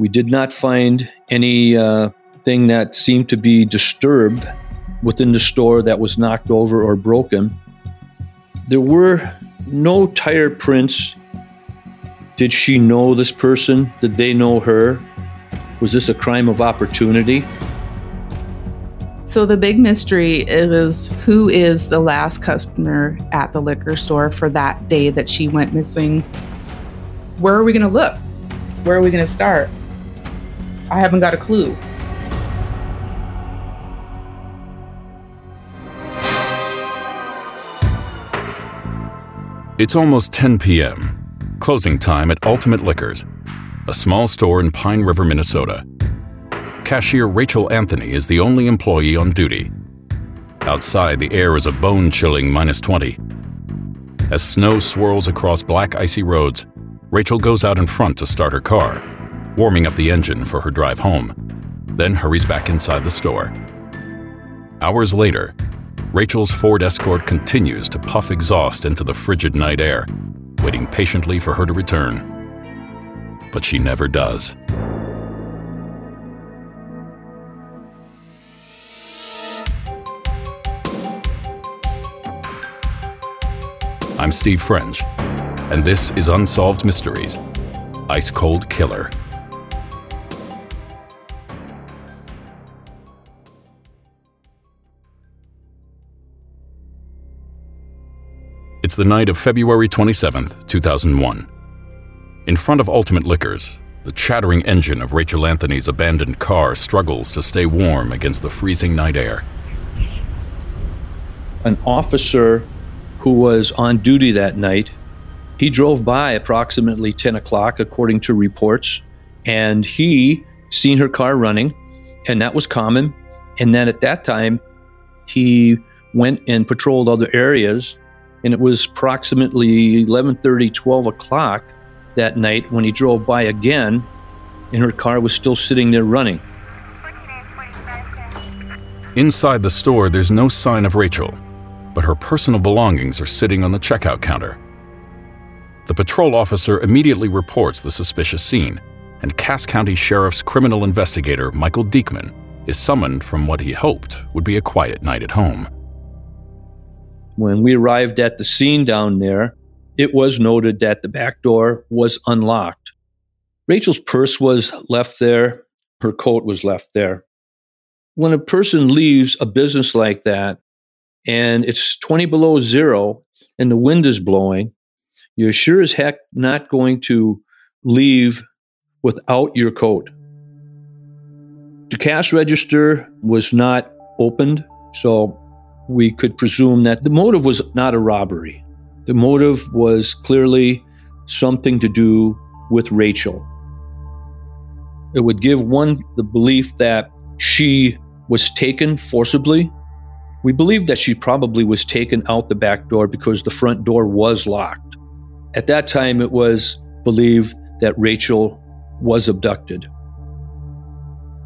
We did not find any uh, thing that seemed to be disturbed within the store that was knocked over or broken. There were no tire prints. Did she know this person? Did they know her? Was this a crime of opportunity? So the big mystery is who is the last customer at the liquor store for that day that she went missing? Where are we going to look? Where are we going to start? I haven't got a clue. It's almost 10 p.m., closing time at Ultimate Liquors, a small store in Pine River, Minnesota. Cashier Rachel Anthony is the only employee on duty. Outside, the air is a bone chilling minus 20. As snow swirls across black, icy roads, Rachel goes out in front to start her car warming up the engine for her drive home, then hurries back inside the store. Hours later, Rachel's Ford Escort continues to puff exhaust into the frigid night air, waiting patiently for her to return. But she never does. I'm Steve French, and this is Unsolved Mysteries Ice Cold Killer. It's the night of February 27, 2001. In front of Ultimate Liquors, the chattering engine of Rachel Anthony's abandoned car struggles to stay warm against the freezing night air. An officer who was on duty that night, he drove by approximately 10 o'clock, according to reports, and he seen her car running, and that was common. And then at that time, he went and patrolled other areas and it was approximately 11:30, 12 o'clock that night when he drove by again, and her car was still sitting there running. Inside the store, there's no sign of Rachel, but her personal belongings are sitting on the checkout counter. The patrol officer immediately reports the suspicious scene, and Cass County Sheriff's criminal investigator Michael Diekman is summoned from what he hoped would be a quiet night at home. When we arrived at the scene down there, it was noted that the back door was unlocked. Rachel's purse was left there, her coat was left there. When a person leaves a business like that and it's 20 below zero and the wind is blowing, you're sure as heck not going to leave without your coat. The cash register was not opened, so we could presume that the motive was not a robbery. The motive was clearly something to do with Rachel. It would give one the belief that she was taken forcibly. We believe that she probably was taken out the back door because the front door was locked. At that time, it was believed that Rachel was abducted.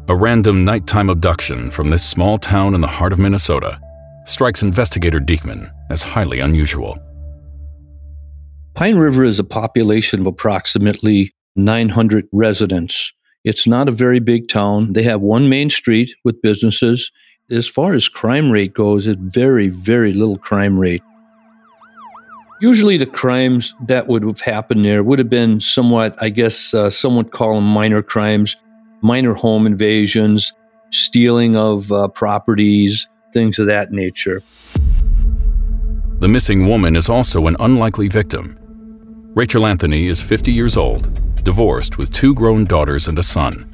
A random nighttime abduction from this small town in the heart of Minnesota strikes investigator Diekman as highly unusual. Pine River is a population of approximately 900 residents. It's not a very big town. They have one main street with businesses. As far as crime rate goes, it's very, very little crime rate. Usually, the crimes that would have happened there would have been somewhat, I guess, uh, some would call them minor crimes, minor home invasions, stealing of uh, properties, things of that nature. The missing woman is also an unlikely victim. Rachel Anthony is 50 years old, divorced with two grown daughters and a son.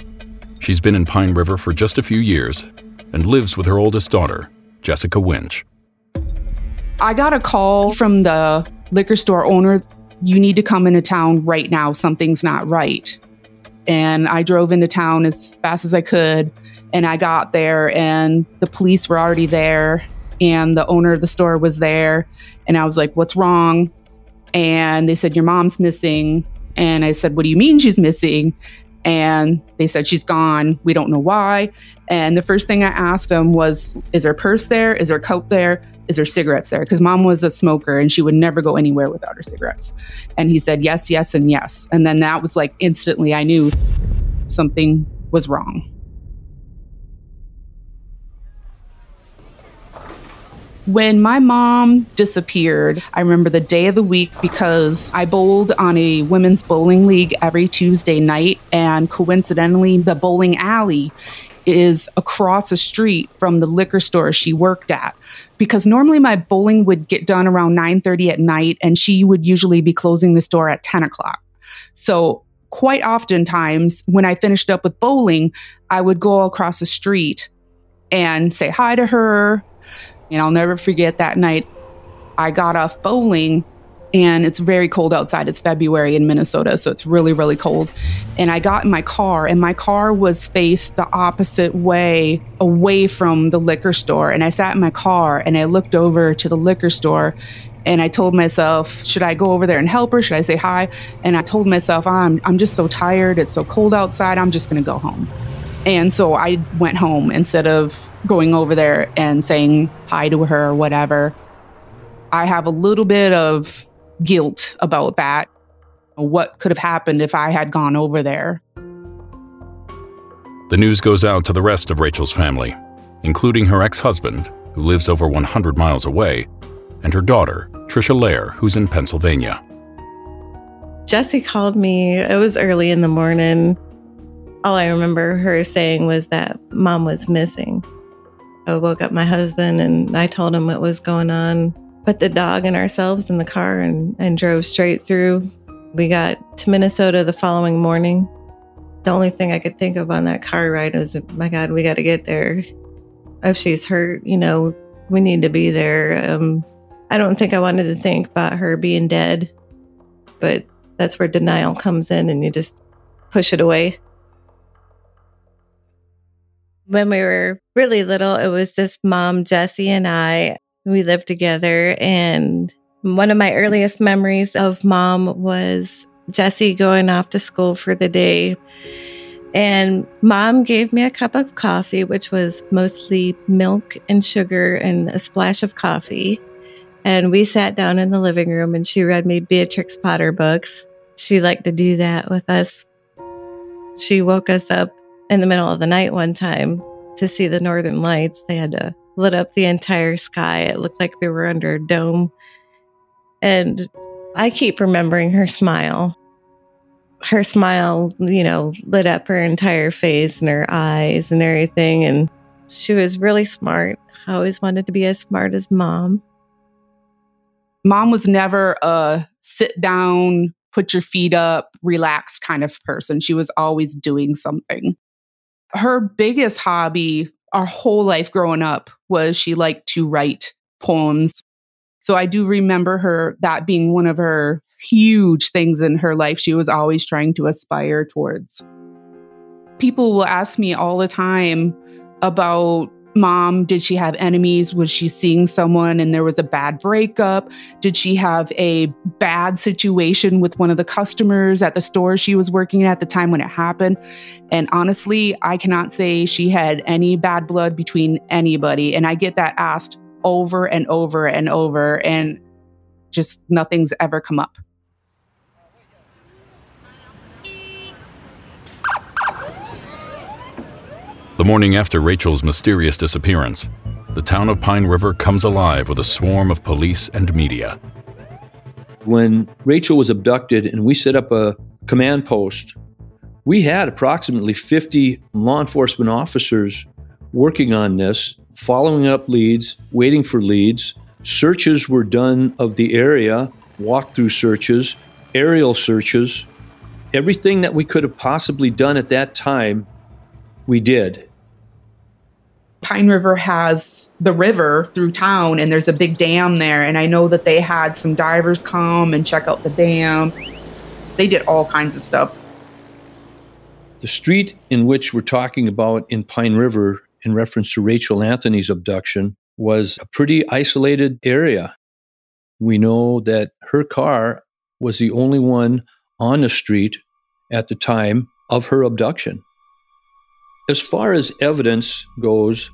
She's been in Pine River for just a few years and lives with her oldest daughter, Jessica Winch. I got a call from the liquor store owner. You need to come into town right now. Something's not right. And I drove into town as fast as I could. And I got there, and the police were already there, and the owner of the store was there. And I was like, What's wrong? And they said, Your mom's missing. And I said, What do you mean she's missing? And they said, She's gone. We don't know why. And the first thing I asked them was, Is her purse there? Is her coat there? Is her cigarettes there? Because mom was a smoker and she would never go anywhere without her cigarettes. And he said, Yes, yes, and yes. And then that was like instantly I knew something was wrong. When my mom disappeared, I remember the day of the week because I bowled on a women's bowling league every Tuesday night. And coincidentally, the bowling alley is across the street from the liquor store she worked at because normally my bowling would get done around 9.30 at night and she would usually be closing the store at 10 o'clock so quite oftentimes when i finished up with bowling i would go across the street and say hi to her and I'll never forget that night. I got off bowling and it's very cold outside. It's February in Minnesota, so it's really, really cold. And I got in my car, and my car was faced the opposite way away from the liquor store. And I sat in my car and I looked over to the liquor store and I told myself, should I go over there and help her? Should I say hi? And I told myself, I'm, I'm just so tired. It's so cold outside. I'm just going to go home. And so I went home instead of going over there and saying hi to her or whatever. I have a little bit of guilt about that. What could have happened if I had gone over there? The news goes out to the rest of Rachel's family, including her ex husband, who lives over 100 miles away, and her daughter, Trisha Lair, who's in Pennsylvania. Jesse called me. It was early in the morning all I remember her saying was that mom was missing. I woke up my husband and I told him what was going on, put the dog and ourselves in the car and, and drove straight through. We got to Minnesota the following morning. The only thing I could think of on that car ride was, my God, we got to get there. If she's hurt, you know, we need to be there. Um, I don't think I wanted to think about her being dead, but that's where denial comes in and you just push it away when we were really little, it was just mom, Jesse, and I. We lived together. And one of my earliest memories of mom was Jesse going off to school for the day. And mom gave me a cup of coffee, which was mostly milk and sugar and a splash of coffee. And we sat down in the living room and she read me Beatrix Potter books. She liked to do that with us. She woke us up in the middle of the night one time to see the northern lights. They had to lit up the entire sky. It looked like we were under a dome. And I keep remembering her smile. Her smile, you know, lit up her entire face and her eyes and everything. And she was really smart. I always wanted to be as smart as mom. Mom was never a sit down, put your feet up, relax kind of person. She was always doing something her biggest hobby our whole life growing up was she liked to write poems. So I do remember her that being one of her huge things in her life she was always trying to aspire towards. People will ask me all the time about mom? Did she have enemies? Was she seeing someone and there was a bad breakup? Did she have a bad situation with one of the customers at the store she was working at the time when it happened? And honestly, I cannot say she had any bad blood between anybody. And I get that asked over and over and over, and just nothing's ever come up. The morning after Rachel's mysterious disappearance, the town of Pine River comes alive with a swarm of police and media. When Rachel was abducted and we set up a command post, we had approximately 50 law enforcement officers working on this, following up leads, waiting for leads. Searches were done of the area, walkthrough searches, aerial searches. Everything that we could have possibly done at that time, we did. Pine River has the river through town, and there's a big dam there. And I know that they had some divers come and check out the dam. They did all kinds of stuff. The street in which we're talking about in Pine River, in reference to Rachel Anthony's abduction, was a pretty isolated area. We know that her car was the only one on the street at the time of her abduction. As far as evidence goes,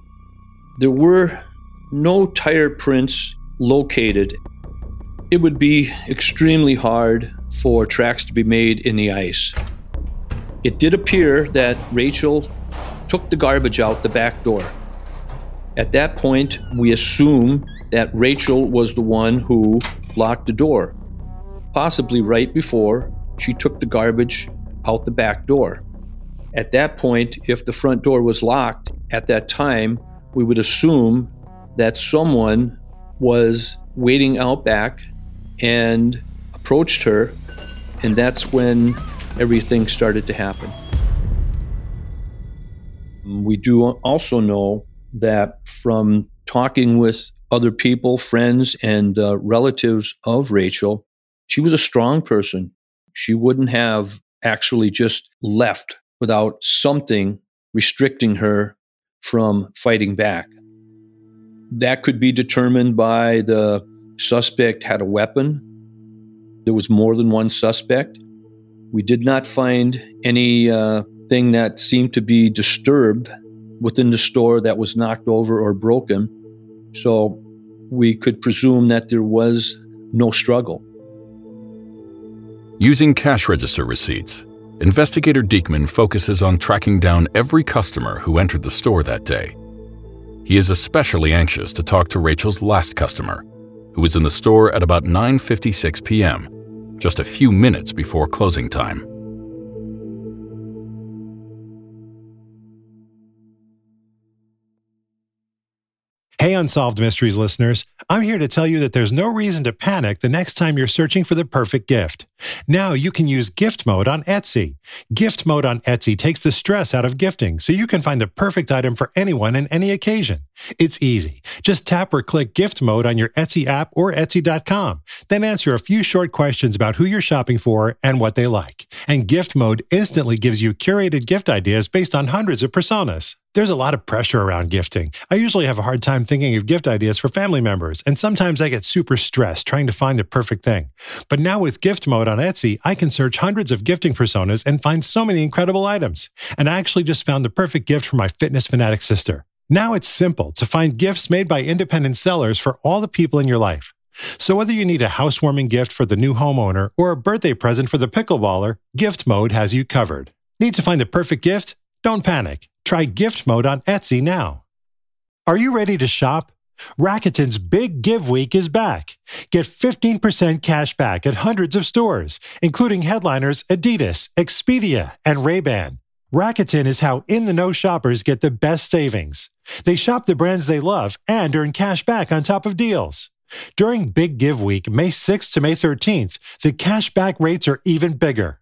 there were no tire prints located. It would be extremely hard for tracks to be made in the ice. It did appear that Rachel took the garbage out the back door. At that point, we assume that Rachel was the one who locked the door, possibly right before she took the garbage out the back door. At that point, if the front door was locked at that time, we would assume that someone was waiting out back and approached her, and that's when everything started to happen. We do also know that from talking with other people, friends, and uh, relatives of Rachel, she was a strong person. She wouldn't have actually just left without something restricting her from fighting back. That could be determined by the suspect had a weapon. There was more than one suspect. We did not find anything uh, that seemed to be disturbed within the store that was knocked over or broken. So we could presume that there was no struggle. Using cash register receipts, Investigator Diekman focuses on tracking down every customer who entered the store that day. He is especially anxious to talk to Rachel's last customer, who was in the store at about 9:56 p.m., just a few minutes before closing time. Hey, Unsolved Mysteries listeners. I'm here to tell you that there's no reason to panic the next time you're searching for the perfect gift. Now you can use gift mode on Etsy. Gift mode on Etsy takes the stress out of gifting so you can find the perfect item for anyone and any occasion. It's easy. Just tap or click gift mode on your Etsy app or Etsy.com. Then answer a few short questions about who you're shopping for and what they like. And gift mode instantly gives you curated gift ideas based on hundreds of personas. There's a lot of pressure around gifting. I usually have a hard time thinking of gift ideas for family members, and sometimes I get super stressed trying to find the perfect thing. But now with gift mode on Etsy, I can search hundreds of gifting personas and find so many incredible items. And I actually just found the perfect gift for my fitness fanatic sister. Now it's simple to find gifts made by independent sellers for all the people in your life. So whether you need a housewarming gift for the new homeowner or a birthday present for the pickleballer, Gift Mode has you covered. Need to find the perfect gift? Don't panic. Try gift mode on Etsy now. Are you ready to shop? Rakuten's Big Give Week is back. Get 15% cash back at hundreds of stores, including headliners Adidas, Expedia, and Ray-Ban. Rakuten is how in-the-know shoppers get the best savings. They shop the brands they love and earn cash back on top of deals. During Big Give Week, May 6th to May 13th, the cash back rates are even bigger.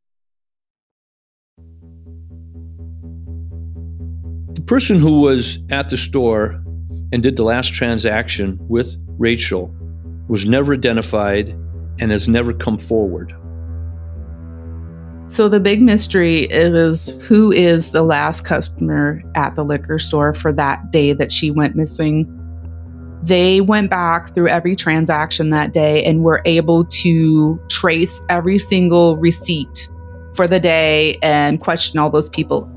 Person who was at the store and did the last transaction with Rachel was never identified and has never come forward. So the big mystery is who is the last customer at the liquor store for that day that she went missing. They went back through every transaction that day and were able to trace every single receipt for the day and question all those people,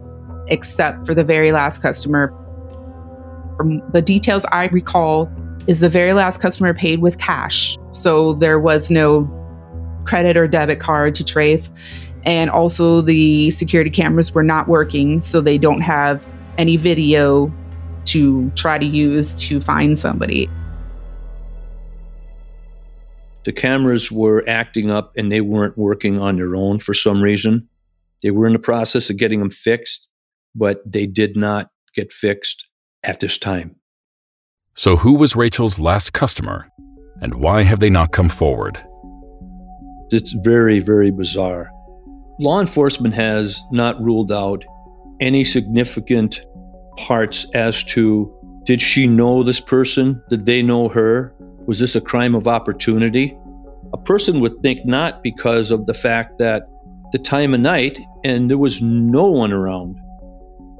except for the very last customer. From the details I recall, is the very last customer paid with cash. So there was no credit or debit card to trace. And also, the security cameras were not working, so they don't have any video to try to use to find somebody. The cameras were acting up and they weren't working on their own for some reason. They were in the process of getting them fixed, but they did not get fixed at this time. So, who was Rachel's last customer, and why have they not come forward? It's very, very bizarre. Law enforcement has not ruled out any significant parts as to did she know this person? Did they know her? Was this a crime of opportunity? A person would think not because of the fact that the time of night and there was no one around.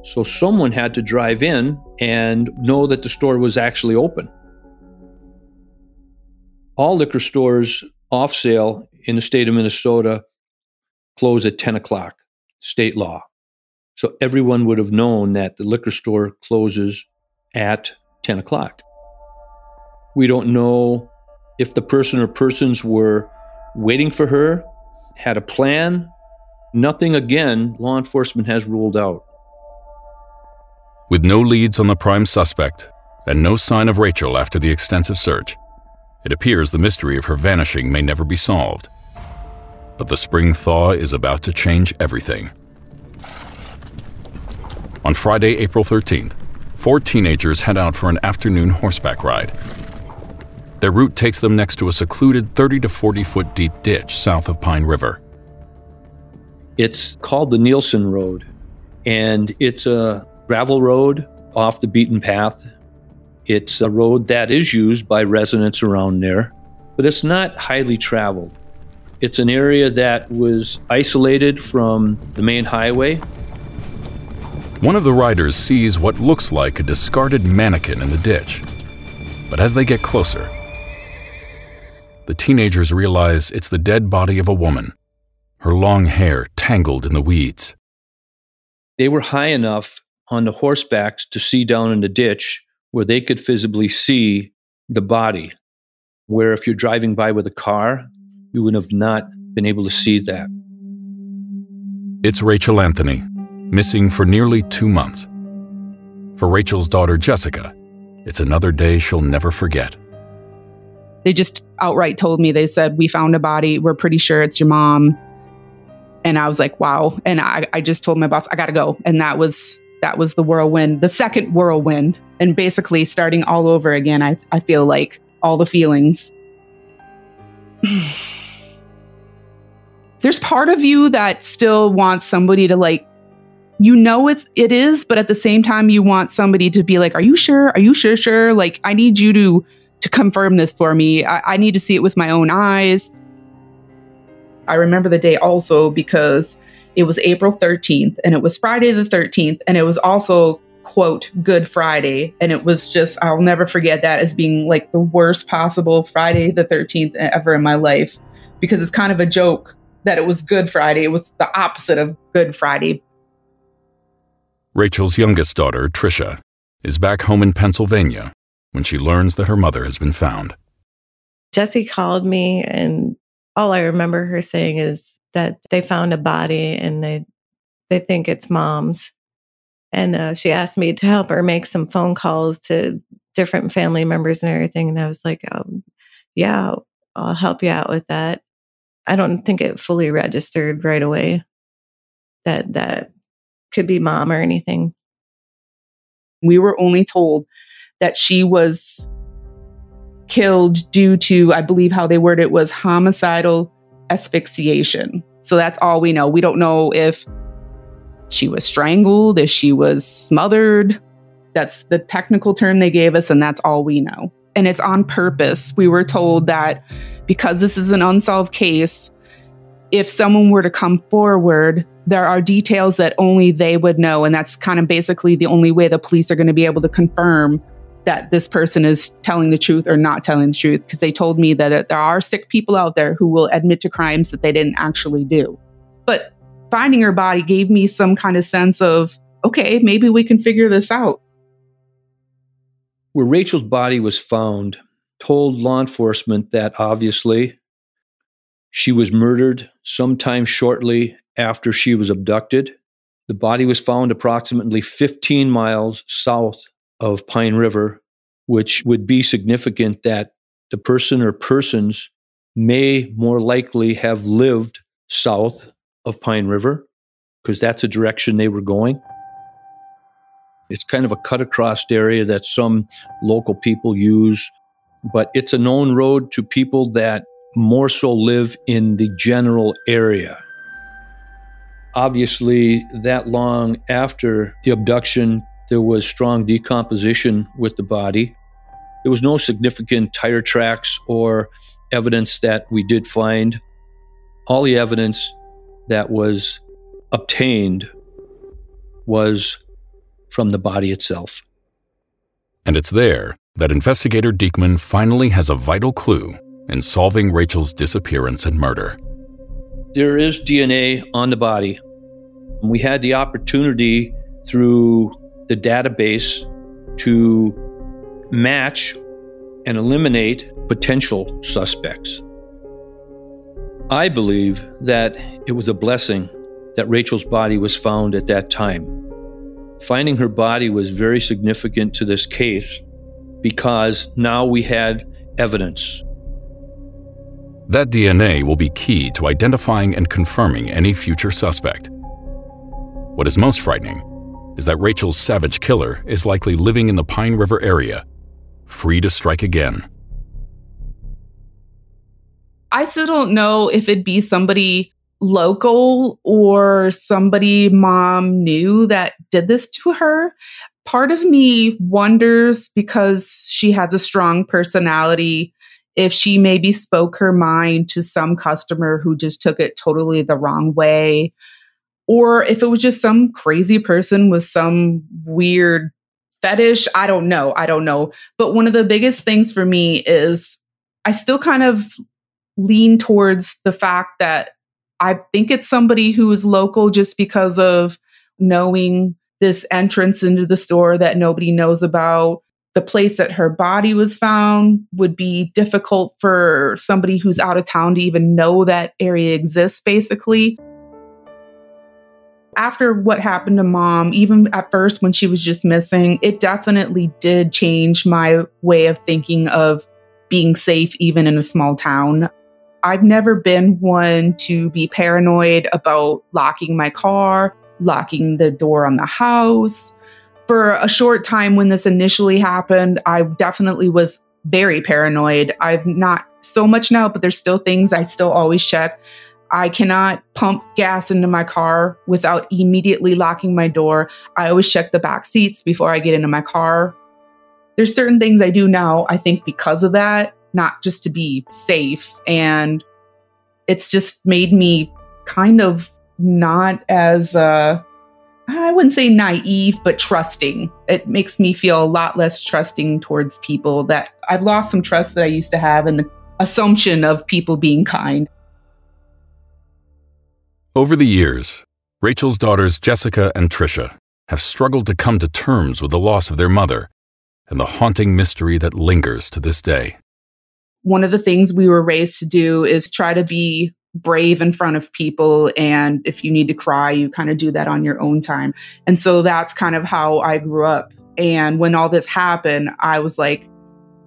So someone had to drive in and know that the store was actually open. All liquor stores off sale in the state of Minnesota close at 10 o'clock, state law. So everyone would have known that the liquor store closes at 10 o'clock. We don't know if the person or persons were waiting for her, had a plan. Nothing, again, law enforcement has ruled out. With no leads on the prime suspect and no sign of Rachel after the extensive search, it appears the mystery of her vanishing may never be solved. But the spring thaw is about to change everything. On Friday, April 13th, four teenagers head out for an afternoon horseback ride. Their route takes them next to a secluded 30 to 40 foot deep ditch south of Pine River. It's called the Nielsen Road, and it's a gravel road off the beaten path. It's a road that is used by residents around there, but it's not highly traveled. It's an area that was isolated from the main highway. One of the riders sees what looks like a discarded mannequin in the ditch. But as they get closer, the teenagers realize it's the dead body of a woman, her long hair tangled in the weeds. They were high enough on the horsebacks to see down in the ditch where they could visibly see the body. Where if you're driving by with a car, you would have not been able to see that. It's Rachel Anthony, missing for nearly two months. For Rachel's daughter, Jessica, it's another day she'll never forget. They just outright told me, they said, We found a body. We're pretty sure it's your mom. And I was like, wow. And I, I just told my boss, I gotta go. And that was that was the whirlwind, the second whirlwind. And basically starting all over again, I, I feel like all the feelings. There's part of you that still wants somebody to like you know it's it is but at the same time you want somebody to be like are you sure are you sure sure like i need you to to confirm this for me. I, I need to see it with my own eyes. I remember the day also because it was April 13th and it was Friday the 13th and it was also quote Good Friday and it was just I'll never forget that as being like the worst possible Friday the 13th ever in my life because it's kind of a joke that it was Good Friday. It was the opposite of Good Friday. Rachel's youngest daughter, Trisha, is back home in Pennsylvania when she learns that her mother has been found. Jesse called me, and all I remember her saying is that they found a body and they they think it's mom's. And uh, she asked me to help her make some phone calls to different family members and everything. And I was like, um, "Yeah, I'll help you out with that." I don't think it fully registered right away that that could be mom or anything. We were only told that she was killed due to, I believe how they worded it was homicidal asphyxiation. So that's all we know. We don't know if she was strangled, if she was smothered. That's the technical term they gave us, and that's all we know. And it's on purpose. We were told that because this is an unsolved case, if someone were to come forward, there are details that only they would know. And that's kind of basically the only way the police are going to be able to confirm that this person is telling the truth or not telling the truth because they told me that there are sick people out there who will admit to crimes that they didn't actually do. But finding her body gave me some kind of sense of, okay, maybe we can figure this out. Where Rachel's body was found told law enforcement that obviously she was murdered sometime shortly after she was abducted. The body was found approximately 15 miles south of Pine River, which would be significant that the person or persons may more likely have lived south of Pine River because that's the direction they were going. It's kind of a cut across area that some local people use, but it's a known road to people that more so live in the general area. Obviously, that long after the abduction, there was strong decomposition with the body. There was no significant tire tracks or evidence that we did find. All the evidence that was obtained was from the body itself. And it's there that investigator Diekman finally has a vital clue in solving Rachel's disappearance and murder. There is DNA on the body. We had the opportunity through the database to match and eliminate potential suspects. I believe that it was a blessing that Rachel's body was found at that time. Finding her body was very significant to this case because now we had evidence. That DNA will be key to identifying and confirming any future suspect. What is most frightening is that Rachel's savage killer is likely living in the Pine River area, free to strike again. I still don't know if it'd be somebody local or somebody mom knew that did this to her. Part of me wonders because she has a strong personality if she maybe spoke her mind to some customer who just took it totally the wrong way or if it was just some crazy person with some weird fetish. I don't know. I don't know. But one of the biggest things for me is I still kind of lean towards the fact that I think it's somebody who is local just because of knowing this entrance into the store that nobody knows about. The place that her body was found would be difficult for somebody who's out of town to even know that area exists, basically. After what happened to mom, even at first when she was just missing, it definitely did change my way of thinking of being safe, even in a small town. I've never been one to be paranoid about locking my car, locking the door on the house. For a short time when this initially happened, I definitely was very paranoid. I'm not so much now, but there's still things I still always check. I cannot pump gas into my car without immediately locking my door. I always check the back seats before I get into my car. There's certain things I do now, I think, because of that not just to be safe. And it's just made me kind of not as, uh, I wouldn't say naive, but trusting. It makes me feel a lot less trusting towards people that I've lost some trust that I used to have in the assumption of people being kind. Over the years, Rachel's daughters Jessica and Trisha have struggled to come to terms with the loss of their mother and the haunting mystery that lingers to this day one of the things we were raised to do is try to be brave in front of people. And if you need to cry, you kind of do that on your own time. And so that's kind of how I grew up. And when all this happened, I was like,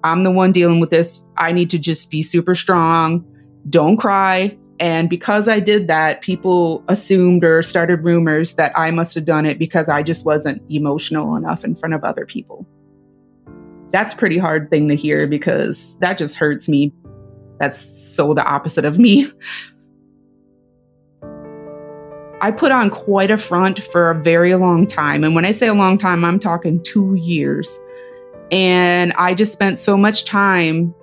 I'm the one dealing with this. I need to just be super strong. Don't cry. And because I did that, people assumed or started rumors that I must have done it because I just wasn't emotional enough in front of other people that's pretty hard thing to hear because that just hurts me. That's so the opposite of me. I put on quite a front for a very long time. And when I say a long time, I'm talking two years. And I just spent so much time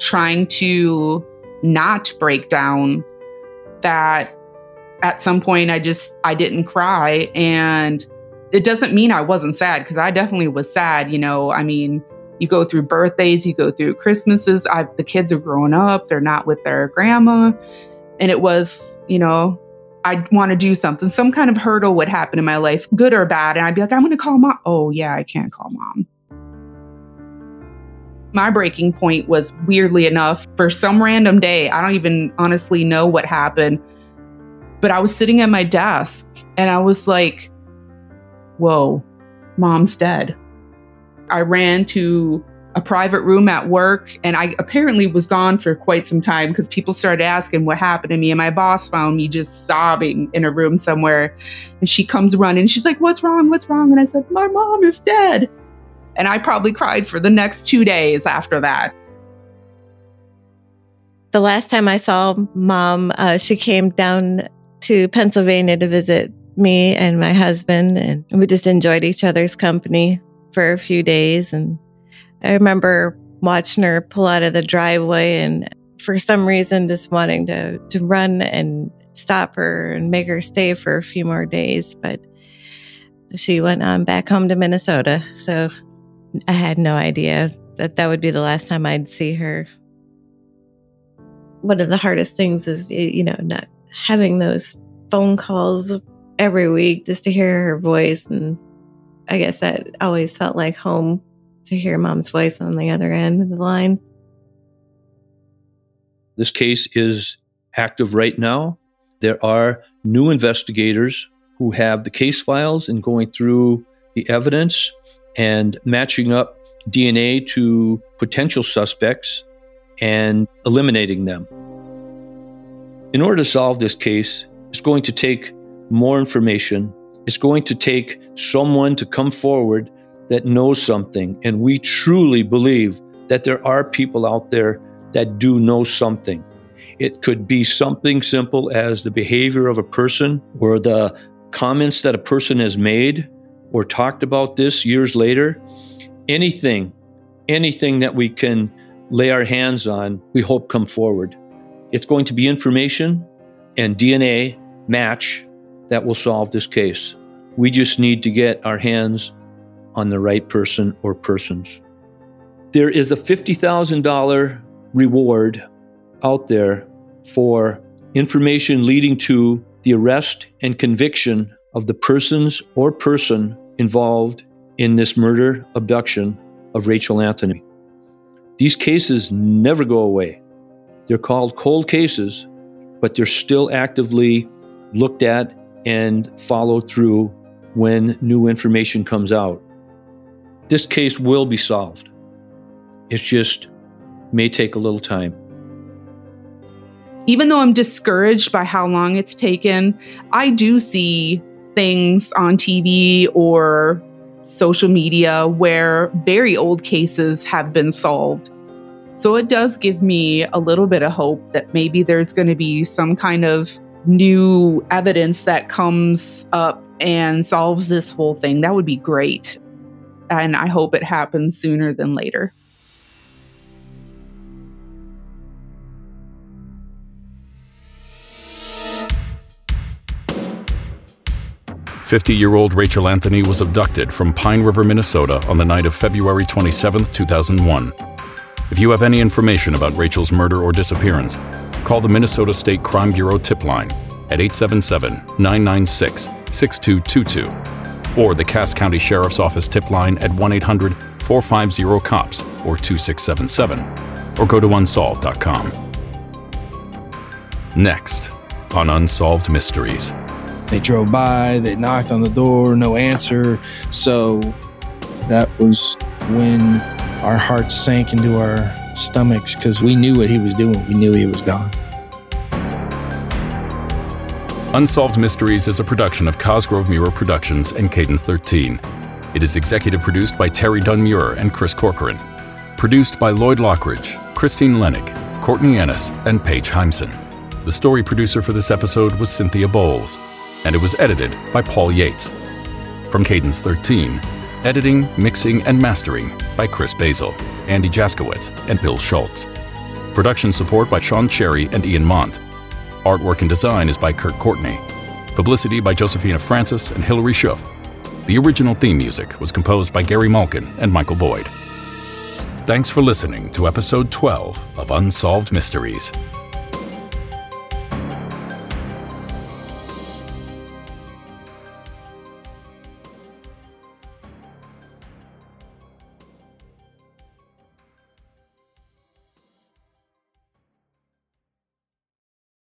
trying to not break down that at some point I just I didn't cry and it doesn't mean I wasn't sad because I definitely was sad. You know, I mean, you go through birthdays, you go through Christmases. I, the kids are growing up, they're not with their grandma. And it was, you know, I'd want to do something. Some kind of hurdle would happen in my life, good or bad. And I'd be like, I'm going to call mom. Oh, yeah, I can't call mom. My breaking point was weirdly enough for some random day. I don't even honestly know what happened, but I was sitting at my desk and I was like, whoa, mom's dead. I ran to a private room at work and I apparently was gone for quite some time because people started asking what happened to me. And my boss found me just sobbing in a room somewhere. And she comes running. She's like, What's wrong? What's wrong? And I said, My mom is dead. And I probably cried for the next two days after that. The last time I saw mom, uh, she came down to Pennsylvania to visit me and my husband, and we just enjoyed each other's company for a few days. And I remember watching her pull out of the driveway and for some reason just wanting to, to run and stop her and make her stay for a few more days. But she went on back home to Minnesota. So I had no idea that that would be the last time I'd see her. One of the hardest things is, you know, not having those phone calls every week just to hear her voice. And I guess that always felt like home to hear mom's voice on the other end of the line. This case is active right now. There are new investigators who have the case files and going through the evidence and matching up DNA to potential suspects and eliminating them. In order to solve this case, it's going to take more information. It's going to take someone to come forward that knows something. And we truly believe that there are people out there that do know something. It could be something simple as the behavior of a person or the comments that a person has made or talked about this years later. Anything, anything that we can lay our hands on, we hope come forward. It's going to be information and DNA match that will solve this case. We just need to get our hands on the right person or persons. There is a $50,000 reward out there for information leading to the arrest and conviction of the persons or person involved in this murder abduction of Rachel Anthony. These cases never go away. They're called cold cases, but they're still actively looked at and followed through when new information comes out. This case will be solved. It just may take a little time. Even though I'm discouraged by how long it's taken, I do see things on TV or social media where very old cases have been solved. So it does give me a little bit of hope that maybe there's going to be some kind of new evidence that comes up and solves this whole thing. That would be great. And I hope it happens sooner than later. Fifty-year-old Rachel Anthony was abducted from Pine River, Minnesota on the night of February 27, 2001. If you have any information about Rachel's murder or disappearance, call the Minnesota State Crime Bureau tip line at 877 996 6222 or the Cass County Sheriff's Office tip line at 1 800 450 COPS or 2677 or go to unsolved.com. Next on Unsolved Mysteries. They drove by, they knocked on the door, no answer. So that was when our hearts sank into our stomachs because we knew what he was doing. We knew he was gone. Unsolved Mysteries is a production of Cosgrove Meurer Productions and Cadence 13. It is executive produced by Terry Dunn-Meurer and Chris Corcoran. Produced by Lloyd Lockridge, Christine Lennick, Courtney Ennis, and Paige Heimson. The story producer for this episode was Cynthia Bowles, and it was edited by Paul Yates. From Cadence 13, editing, mixing, and mastering by Chris Basil, Andy Jaskowitz, and Bill Schultz. Production support by Sean Cherry and Ian Mont. Artwork and design is by Kurt Courtney. Publicity by Josephina Francis and Hilary Schuff. The original theme music was composed by Gary Malkin and Michael Boyd. Thanks for listening to episode 12 of Unsolved Mysteries.